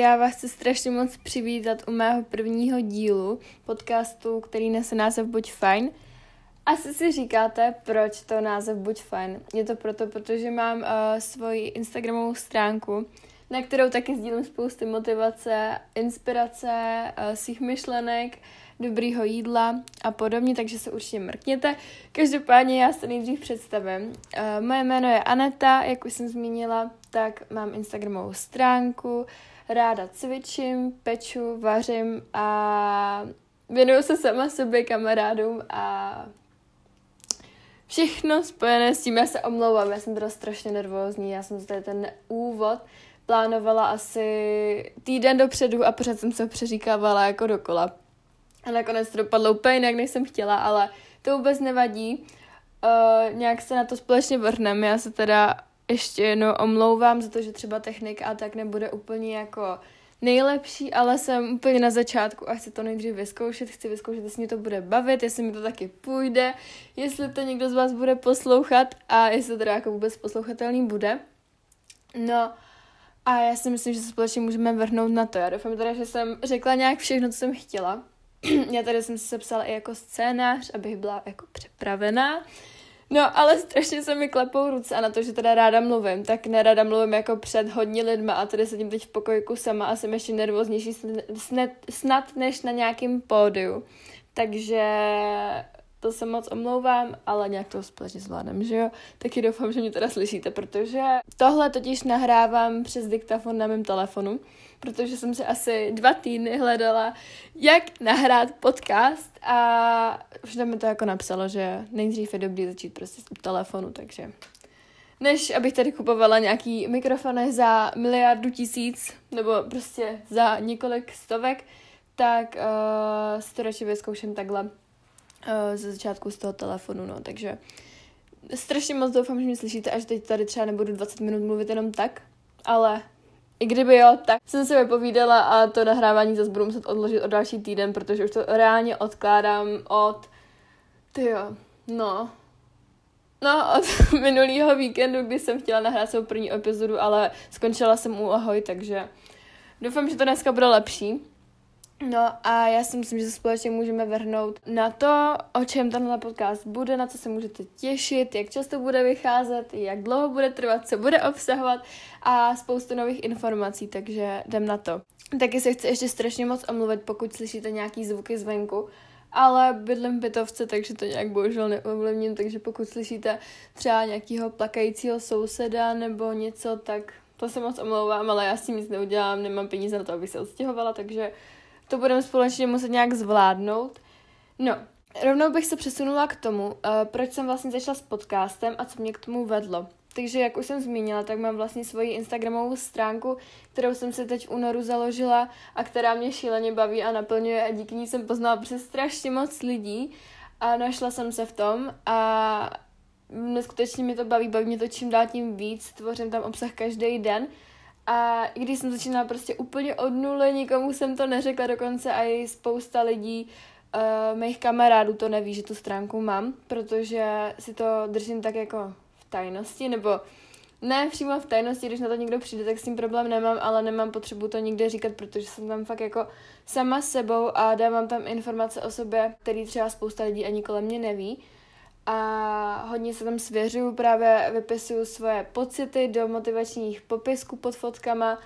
já vás chci strašně moc přivítat u mého prvního dílu podcastu, který nese název Buď fajn. Asi si říkáte, proč to název Buď fajn. Je to proto, protože mám uh, svoji Instagramovou stránku, na kterou taky sdílím spousty motivace, inspirace, uh, svých myšlenek, dobrýho jídla a podobně, takže se určitě mrkněte. Každopádně já se nejdřív představím. Uh, moje jméno je Aneta, jak už jsem zmínila, tak mám Instagramovou stránku, ráda cvičím, peču, vařím a věnuju se sama sobě, kamarádům a všechno spojené s tím, já se omlouvám, já jsem teda strašně nervózní, já jsem zde ten úvod plánovala asi týden dopředu a pořád jsem se přeříkávala jako dokola. A nakonec to dopadlo úplně jinak, než jsem chtěla, ale to vůbec nevadí. Uh, nějak se na to společně vrhneme. Já se teda ještě jednou omlouvám za to, že třeba technika a tak nebude úplně jako nejlepší, ale jsem úplně na začátku a chci to nejdřív vyzkoušet, chci vyzkoušet, jestli mi to bude bavit, jestli mi to taky půjde, jestli to někdo z vás bude poslouchat a jestli to teda jako vůbec poslouchatelný bude. No a já si myslím, že se společně můžeme vrhnout na to. Já doufám teda, že jsem řekla nějak všechno, co jsem chtěla. já tady jsem si sepsala i jako scénář, abych byla jako připravená. No, ale strašně se mi klepou ruce a na to, že teda ráda mluvím, tak nerada mluvím jako před hodně lidma a tady sedím teď v pokojku sama a jsem ještě nervóznější snad, snad než na nějakým pódiu. Takže to se moc omlouvám, ale nějak to společně zvládnem, že jo? Taky doufám, že mě teda slyšíte, protože tohle totiž nahrávám přes diktafon na mém telefonu, protože jsem si asi dva týdny hledala, jak nahrát podcast a už mi to jako napsalo, že nejdřív je dobrý začít prostě z telefonu, takže než abych tady kupovala nějaký mikrofony za miliardu tisíc, nebo prostě za několik stovek, tak uh, si to radši vyzkouším takhle ze začátku z toho telefonu, no, takže strašně moc doufám, že mě slyšíte, až teď tady třeba nebudu 20 minut mluvit jenom tak, ale i kdyby jo, tak jsem se vypovídala a to nahrávání zase budu muset odložit o další týden, protože už to reálně odkládám od, ty jo, no, No, od minulého víkendu, kdy jsem chtěla nahrát svou první epizodu, ale skončila jsem u Ahoj, takže doufám, že to dneska bude lepší. No a já si myslím, že se společně můžeme vrhnout na to, o čem tenhle podcast bude, na co se můžete těšit, jak často bude vycházet, jak dlouho bude trvat, co bude obsahovat a spoustu nových informací, takže jdem na to. Taky se chci ještě strašně moc omluvit, pokud slyšíte nějaký zvuky zvenku, ale bydlím v bytovce, takže to nějak bohužel neovlivním, takže pokud slyšíte třeba nějakého plakajícího souseda nebo něco, tak to se moc omlouvám, ale já si nic neudělám, nemám peníze na to, abych se odstěhovala, takže to budeme společně muset nějak zvládnout. No, rovnou bych se přesunula k tomu, uh, proč jsem vlastně začala s podcastem a co mě k tomu vedlo. Takže jak už jsem zmínila, tak mám vlastně svoji Instagramovou stránku, kterou jsem si teď v únoru založila a která mě šíleně baví a naplňuje a díky ní jsem poznala prostě strašně moc lidí a našla jsem se v tom a neskutečně mi to baví, baví mě to čím dál tím víc, tvořím tam obsah každý den a i když jsem začínala prostě úplně od nuly, nikomu jsem to neřekla, dokonce i spousta lidí, uh, mých kamarádů to neví, že tu stránku mám, protože si to držím tak jako v tajnosti, nebo ne přímo v tajnosti, když na to někdo přijde, tak s tím problém nemám, ale nemám potřebu to nikde říkat, protože jsem tam fakt jako sama sebou a dávám tam informace o sobě, který třeba spousta lidí ani kolem mě neví a hodně se tam svěřuju, právě vypisuju svoje pocity do motivačních popisků pod fotkama.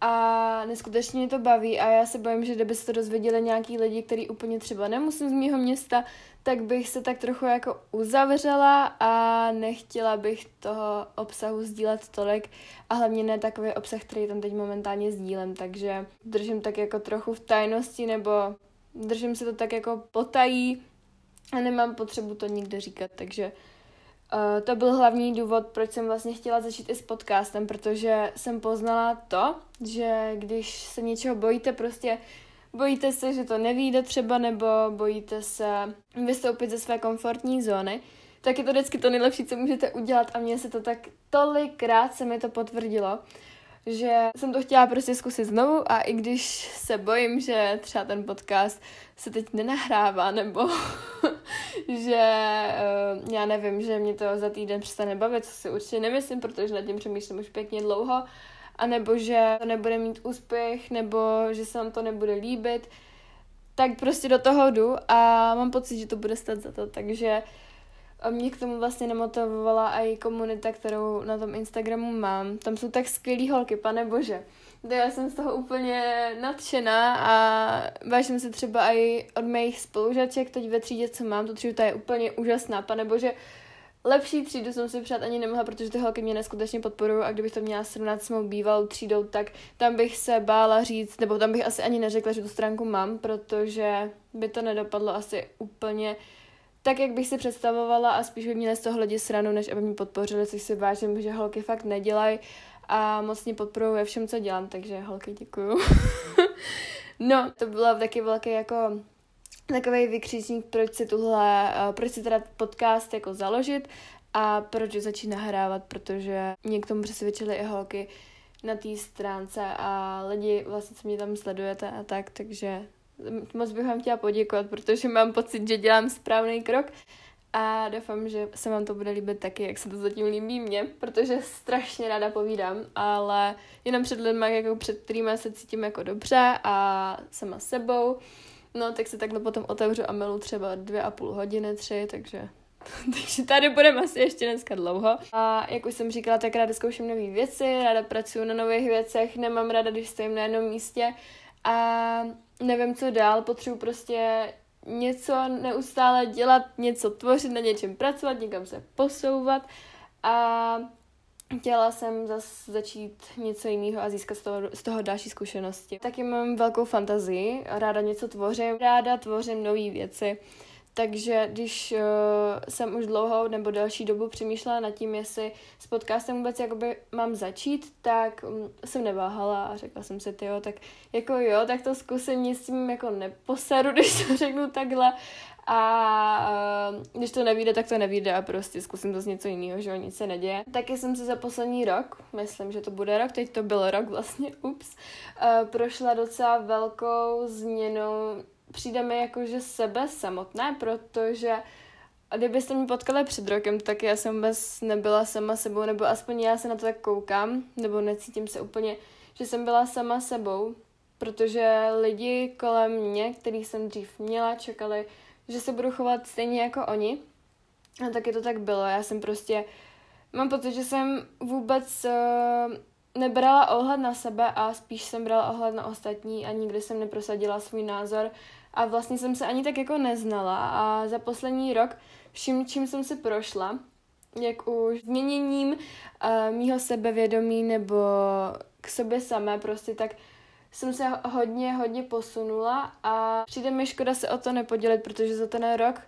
A neskutečně mě to baví a já se bojím, že kdyby se to dozvěděli nějaký lidi, který úplně třeba nemusím z mého města, tak bych se tak trochu jako uzavřela a nechtěla bych toho obsahu sdílet tolik. A hlavně ne takový obsah, který tam teď momentálně sdílem, takže držím tak jako trochu v tajnosti nebo držím se to tak jako potají, a nemám potřebu to nikde říkat, takže uh, to byl hlavní důvod, proč jsem vlastně chtěla začít i s podcastem, protože jsem poznala to, že když se něčeho bojíte, prostě bojíte se, že to nevíde třeba, nebo bojíte se vystoupit ze své komfortní zóny, tak je to vždycky to nejlepší, co můžete udělat. A mně se to tak tolikrát se mi to potvrdilo, že jsem to chtěla prostě zkusit znovu. A i když se bojím, že třeba ten podcast se teď nenahrává, nebo že uh, já nevím, že mě to za týden přestane bavit, co si určitě nemyslím, protože nad tím přemýšlím už pěkně dlouho. Anebo že to nebude mít úspěch, nebo že se vám to nebude líbit, tak prostě do toho jdu a mám pocit, že to bude stát za to, takže a mě k tomu vlastně nemotivovala i komunita, kterou na tom Instagramu mám. Tam jsou tak skvělý holky, pane bože. To já jsem z toho úplně nadšená a vážím se třeba i od mých spolužaček, teď ve třídě, co mám, to třídu je úplně úžasná, pane bože. Lepší třídu jsem si přát ani nemohla, protože ty holky mě neskutečně podporují a kdybych to měla srovnat s mou bývalou třídou, tak tam bych se bála říct, nebo tam bych asi ani neřekla, že tu stránku mám, protože by to nedopadlo asi úplně tak, jak bych si představovala a spíš by měli z toho lidi sranu, než aby mě podpořili, což si vážím, že holky fakt nedělají a moc mě podporují ve všem, co dělám, takže holky děkuju. no, to bylo taky velký jako takový vykřičník, proč si tuhle, uh, proč si teda podcast jako založit a proč začít nahrávat, protože mě k tomu přesvědčili i holky na té stránce a lidi vlastně, co mě tam sledujete a tak, takže moc bych vám chtěla poděkovat, protože mám pocit, že dělám správný krok a doufám, že se vám to bude líbit taky, jak se to zatím líbí mě, protože strašně ráda povídám, ale jenom před lidmi, jako před kterými se cítím jako dobře a sama sebou, no tak se takhle potom otevřu a milu třeba dvě a půl hodiny, tři, takže takže tady budeme asi ještě dneska dlouho. A jak už jsem říkala, tak ráda zkouším nové věci, ráda pracuji na nových věcech, nemám ráda, když stojím na jednom místě a nevím, co dál, potřebuji prostě něco neustále dělat, něco tvořit, na něčem pracovat, někam se posouvat a chtěla jsem zase začít něco jiného a získat z toho, z toho další zkušenosti. Taky mám velkou fantazii, ráda něco tvořím, ráda tvořím nové věci. Takže když uh, jsem už dlouho nebo další dobu přemýšlela nad tím, jestli s podcastem vůbec jakoby mám začít, tak um, jsem neváhala a řekla jsem si, jo, tak jako jo, tak to zkusím, nic s tím jako neposeru, když to řeknu takhle. A uh, když to nevíde, tak to nevíde a prostě zkusím to z něco jiného, že jo, nic se neděje. Taky jsem si za poslední rok, myslím, že to bude rok, teď to byl rok vlastně, ups, uh, prošla docela velkou změnou přijde mi jako, že sebe samotné, protože kdybyste mě potkali před rokem, tak já jsem vůbec nebyla sama sebou, nebo aspoň já se na to tak koukám, nebo necítím se úplně, že jsem byla sama sebou, protože lidi kolem mě, kterých jsem dřív měla, čekali, že se budu chovat stejně jako oni. A taky to tak bylo. Já jsem prostě, mám pocit, že jsem vůbec uh, nebrala ohled na sebe a spíš jsem brala ohled na ostatní a nikdy jsem neprosadila svůj názor a vlastně jsem se ani tak jako neznala a za poslední rok vším, čím jsem si prošla, jak už změněním uh, mýho sebevědomí nebo k sobě samé prostě, tak jsem se hodně, hodně posunula a přijde mi škoda se o to nepodělit, protože za ten rok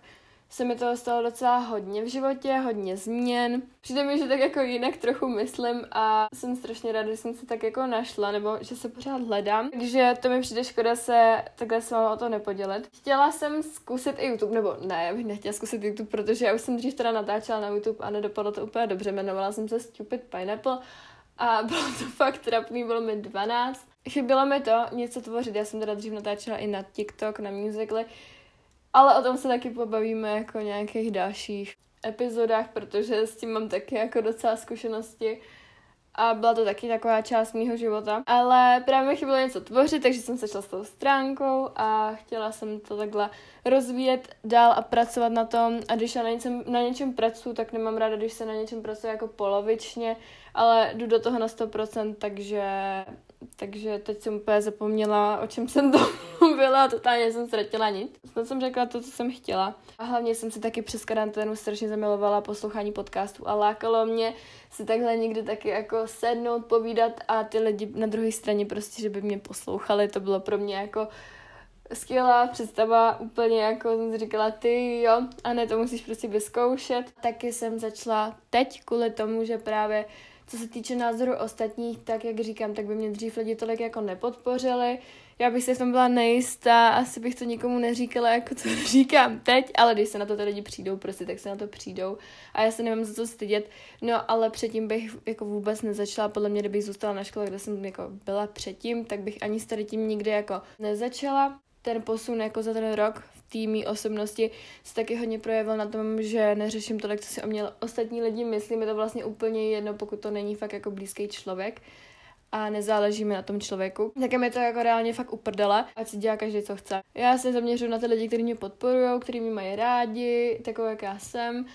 se mi toho stalo docela hodně v životě, hodně změn. Přijde mi, že tak jako jinak trochu myslím a jsem strašně ráda, že jsem se tak jako našla, nebo že se pořád hledám. Takže to mi přijde škoda se takhle s vámi o to nepodělit. Chtěla jsem zkusit i YouTube, nebo ne, já bych nechtěla zkusit YouTube, protože já už jsem dřív teda natáčela na YouTube a nedopadlo to úplně dobře. Jmenovala jsem se Stupid Pineapple a bylo to fakt trapný, bylo mi 12. Chybilo mi to něco tvořit, já jsem teda dřív natáčela i na TikTok, na musically, ale o tom se taky pobavíme jako nějakých dalších epizodách, protože s tím mám taky jako docela zkušenosti a byla to taky taková část mýho života. Ale právě mi chybělo něco tvořit, takže jsem šla s tou stránkou a chtěla jsem to takhle rozvíjet dál a pracovat na tom. A když já na něčem, na něčem pracuji, tak nemám ráda, když se na něčem pracuje jako polovičně, ale jdu do toho na 100%, takže takže teď jsem úplně zapomněla, o čem jsem to mluvila, totálně jsem ztratila nic. Snad jsem řekla to, co jsem chtěla. A hlavně jsem se taky přes karanténu strašně zamilovala poslouchání podcastů a lákalo mě si takhle někdy taky jako sednout, povídat a ty lidi na druhé straně prostě, že by mě poslouchali, to bylo pro mě jako skvělá představa, úplně jako jsem říkala, ty jo, a ne, to musíš prostě vyzkoušet. Taky jsem začala teď kvůli tomu, že právě co se týče názoru ostatních, tak jak říkám, tak by mě dřív lidi tolik jako nepodpořili. Já bych se v tom byla nejistá, asi bych to nikomu neříkala, jako to říkám teď, ale když se na to ty lidi přijdou, prostě tak se na to přijdou a já se nemám za co stydět. No, ale předtím bych jako vůbec nezačala, podle mě, kdybych zůstala na škole, kde jsem jako byla předtím, tak bych ani s tady tím nikdy jako nezačala. Ten posun jako za ten rok té osobnosti se taky hodně projevil na tom, že neřeším tolik, co si o mě ostatní lidi myslí, mi to vlastně úplně jedno, pokud to není fakt jako blízký člověk. a nezáleží mi na tom člověku, tak je mi to jako reálně fakt uprdele, ať si dělá každý, co chce. Já se zaměřuji na ty lidi, kteří mě podporují, kteří mě mají rádi, takové, jak já jsem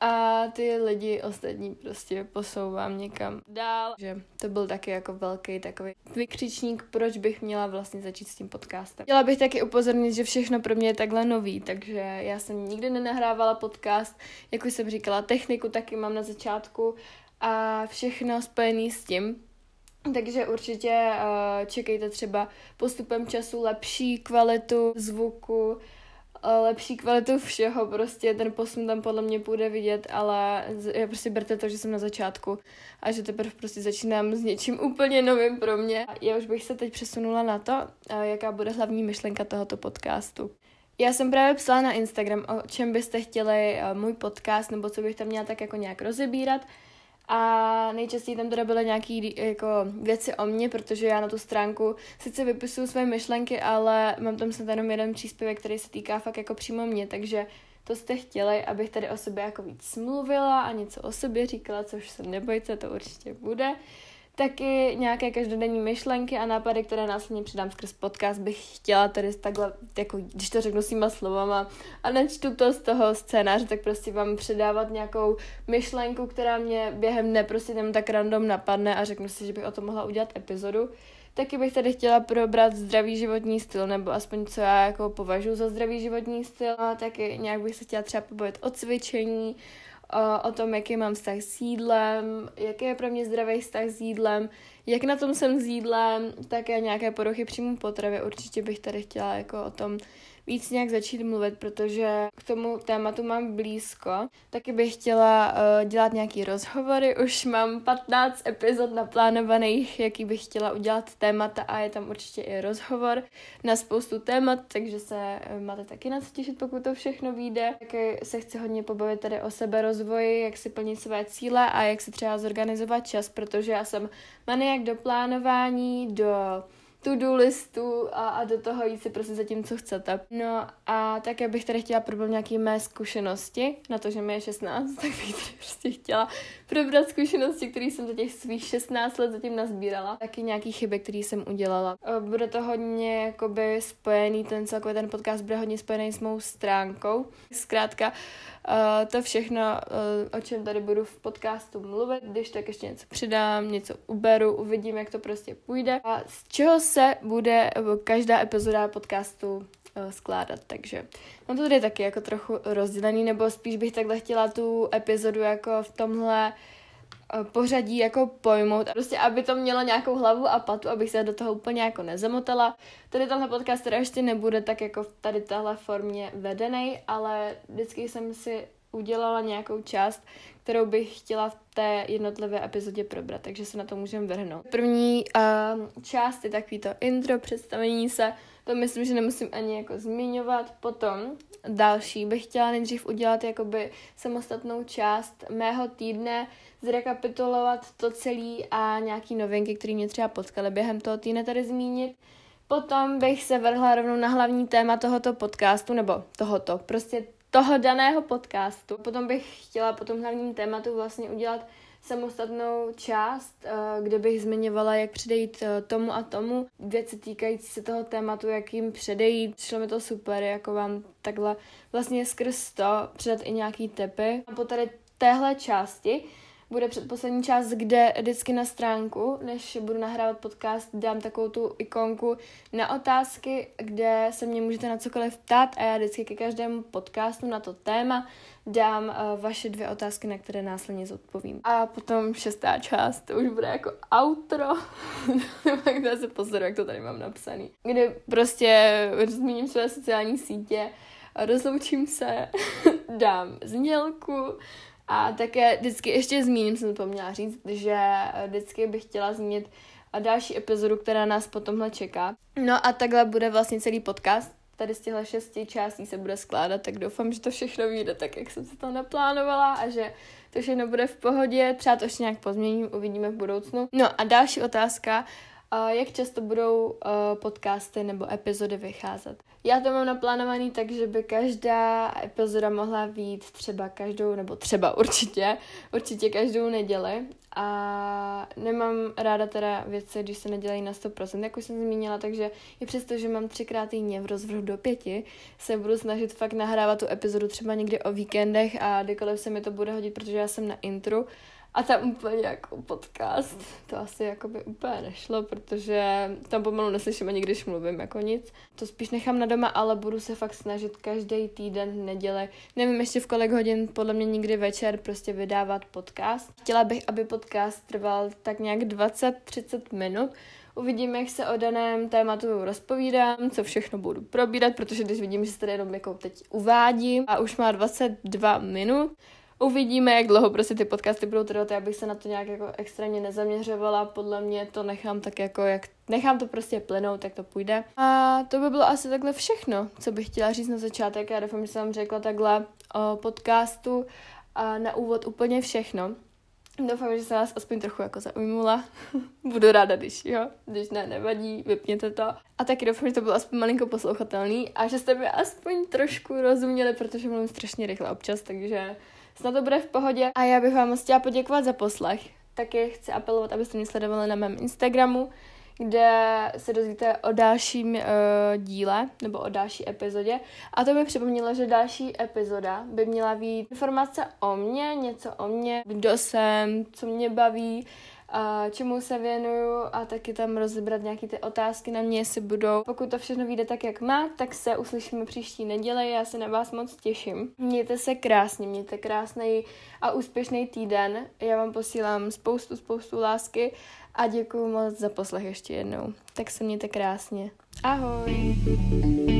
a ty lidi ostatní prostě posouvám někam dál. Že to byl taky jako velký takový vykřičník, proč bych měla vlastně začít s tím podcastem. Chtěla bych taky upozornit, že všechno pro mě je takhle nový, takže já jsem nikdy nenahrávala podcast, jak už jsem říkala, techniku taky mám na začátku a všechno spojené s tím, takže určitě uh, čekejte třeba postupem času lepší kvalitu zvuku, lepší kvalitu všeho, prostě ten posun tam podle mě půjde vidět, ale já prostě berte to, že jsem na začátku a že teprve prostě začínám s něčím úplně novým pro mě. Já už bych se teď přesunula na to, jaká bude hlavní myšlenka tohoto podcastu. Já jsem právě psala na Instagram, o čem byste chtěli můj podcast, nebo co bych tam měla tak jako nějak rozebírat. A nejčastěji tam teda byly nějaké jako věci o mně, protože já na tu stránku sice vypisuju své myšlenky, ale mám tam snad jenom jeden příspěvek, který se týká fakt jako přímo mě, takže to jste chtěli, abych tady o sobě jako víc mluvila a něco o sobě říkala, což se nebojte, to určitě bude taky nějaké každodenní myšlenky a nápady, které následně přidám skrz podcast, bych chtěla tady takhle, jako když to řeknu svýma slovama a nečtu to z toho scénáře, tak prostě vám předávat nějakou myšlenku, která mě během dne prostě tam tak random napadne a řeknu si, že bych o tom mohla udělat epizodu. Taky bych tady chtěla probrat zdravý životní styl, nebo aspoň co já jako považuji za zdravý životní styl. A taky nějak bych se chtěla třeba pobavit o cvičení, o, tom, jaký mám vztah s jídlem, jaký je pro mě zdravý vztah s jídlem, jak na tom jsem s jídlem, také nějaké poruchy příjmu potravy. Určitě bych tady chtěla jako o tom víc nějak začít mluvit, protože k tomu tématu mám blízko. Taky bych chtěla uh, dělat nějaký rozhovory, už mám 15 epizod naplánovaných, jaký bych chtěla udělat témata a je tam určitě i rozhovor na spoustu témat, takže se uh, máte taky na co těšit, pokud to všechno vyjde. Taky se chci hodně pobavit tady o sebe rozvoji, jak si plnit své cíle a jak si třeba zorganizovat čas, protože já jsem maniak do plánování, do to-do listu a, a do toho jít si prostě za tím, co chcete. No a také bych tady chtěla probrat nějaké mé zkušenosti, na to, že mi je 16, tak bych tady prostě chtěla probrat zkušenosti, které jsem za těch svých 16 let zatím nazbírala. Taky nějaký chyby, které jsem udělala. Bude to hodně jakoby spojený, ten celkový ten podcast bude hodně spojený s mou stránkou. Zkrátka, to všechno, o čem tady budu v podcastu mluvit, když tak ještě něco přidám, něco uberu, uvidím, jak to prostě půjde a z čeho se bude každá epizoda podcastu uh, skládat, takže mám to tady taky jako trochu rozdělený, nebo spíš bych takhle chtěla tu epizodu jako v tomhle pořadí jako pojmout. Prostě, aby to mělo nějakou hlavu a patu, abych se do toho úplně jako nezamotala. Tady tenhle podcast teda ještě nebude tak jako v tady téhle formě vedený, ale vždycky jsem si udělala nějakou část, kterou bych chtěla v té jednotlivé epizodě probrat, takže se na to můžeme vrhnout. První uh, část je takový to intro, představení se, to myslím, že nemusím ani jako zmiňovat. Potom další bych chtěla nejdřív udělat jakoby samostatnou část mého týdne, zrekapitulovat to celé a nějaký novinky, které mě třeba potkaly během toho týdne tady zmínit. Potom bych se vrhla rovnou na hlavní téma tohoto podcastu, nebo tohoto, prostě toho daného podcastu. Potom bych chtěla po tom hlavním tématu vlastně udělat samostatnou část, eh, kde bych zmiňovala, jak předejít eh, tomu a tomu, věci týkající se toho tématu, jak jim předejít. Šlo mi to super, jako vám takhle vlastně skrz to předat i nějaký tepy. A po tady téhle části bude předposlední část, kde vždycky na stránku, než budu nahrávat podcast, dám takovou tu ikonku na otázky, kde se mě můžete na cokoliv ptát a já vždycky ke každému podcastu na to téma dám uh, vaše dvě otázky, na které následně zodpovím. A potom šestá část, to už bude jako outro, kde se pozoru, jak to tady mám napsaný, kde prostě zmíním své sociální sítě, rozloučím se, dám znělku, a také vždycky ještě zmíním, jsem to měla říct, že vždycky bych chtěla zmínit další epizodu, která nás potom čeká. No a takhle bude vlastně celý podcast. Tady z těchto šesti částí se bude skládat, tak doufám, že to všechno vyjde tak, jak jsem si to naplánovala a že to všechno bude v pohodě. Třeba to ještě nějak pozměním, uvidíme v budoucnu. No a další otázka, jak často budou uh, podcasty nebo epizody vycházet. Já to mám naplánovaný tak, že by každá epizoda mohla být třeba každou, nebo třeba určitě, určitě každou neděli. a nemám ráda teda věci, když se nedělají na 100%, jak už jsem zmínila, takže i přesto, že mám třikrát týdně v rozvrhu do pěti, se budu snažit fakt nahrávat tu epizodu třeba někdy o víkendech a kdykoliv se mi to bude hodit, protože já jsem na intru a tam úplně jako podcast, to asi jako by úplně nešlo, protože tam pomalu neslyším ani když mluvím, jako nic. To spíš nechám na doma, ale budu se fakt snažit každý týden neděle, nevím ještě v kolik hodin, podle mě někdy večer prostě vydávat podcast. Chtěla bych, aby podcast trval tak nějak 20-30 minut, Uvidíme, jak se o daném tématu rozpovídám, co všechno budu probírat, protože když vidím, že se tady jenom jako teď uvádím a už má 22 minut, Uvidíme, jak dlouho prostě ty podcasty budou trvat, já bych se na to nějak jako extrémně nezaměřovala, podle mě to nechám tak jako, jak nechám to prostě plynout, tak to půjde. A to by bylo asi takhle všechno, co bych chtěla říct na začátek, já doufám, že jsem řekla takhle o podcastu a na úvod úplně všechno. Doufám, že se vás aspoň trochu jako zaujmula. Budu ráda, když jo, když ne, nevadí, vypněte to. A taky doufám, že to bylo aspoň malinko poslouchatelný a že jste mi aspoň trošku rozuměli, protože mluvím strašně rychle občas, takže snad to bude v pohodě. A já bych vám moc chtěla poděkovat za poslech. Taky chci apelovat, abyste mě sledovali na mém Instagramu, kde se dozvíte o dalším uh, díle nebo o další epizodě. A to mi připomnělo, že další epizoda by měla být informace o mně, něco o mně, kdo jsem, co mě baví, čemu se věnuju a taky tam rozebrat nějaké ty otázky na mě, jestli budou. Pokud to všechno vyjde tak, jak má, tak se uslyšíme příští neděle. Já se na vás moc těším. Mějte se krásně, mějte krásný a úspěšný týden. Já vám posílám spoustu, spoustu lásky a děkuji moc za poslech ještě jednou. Tak se mějte krásně. Ahoj!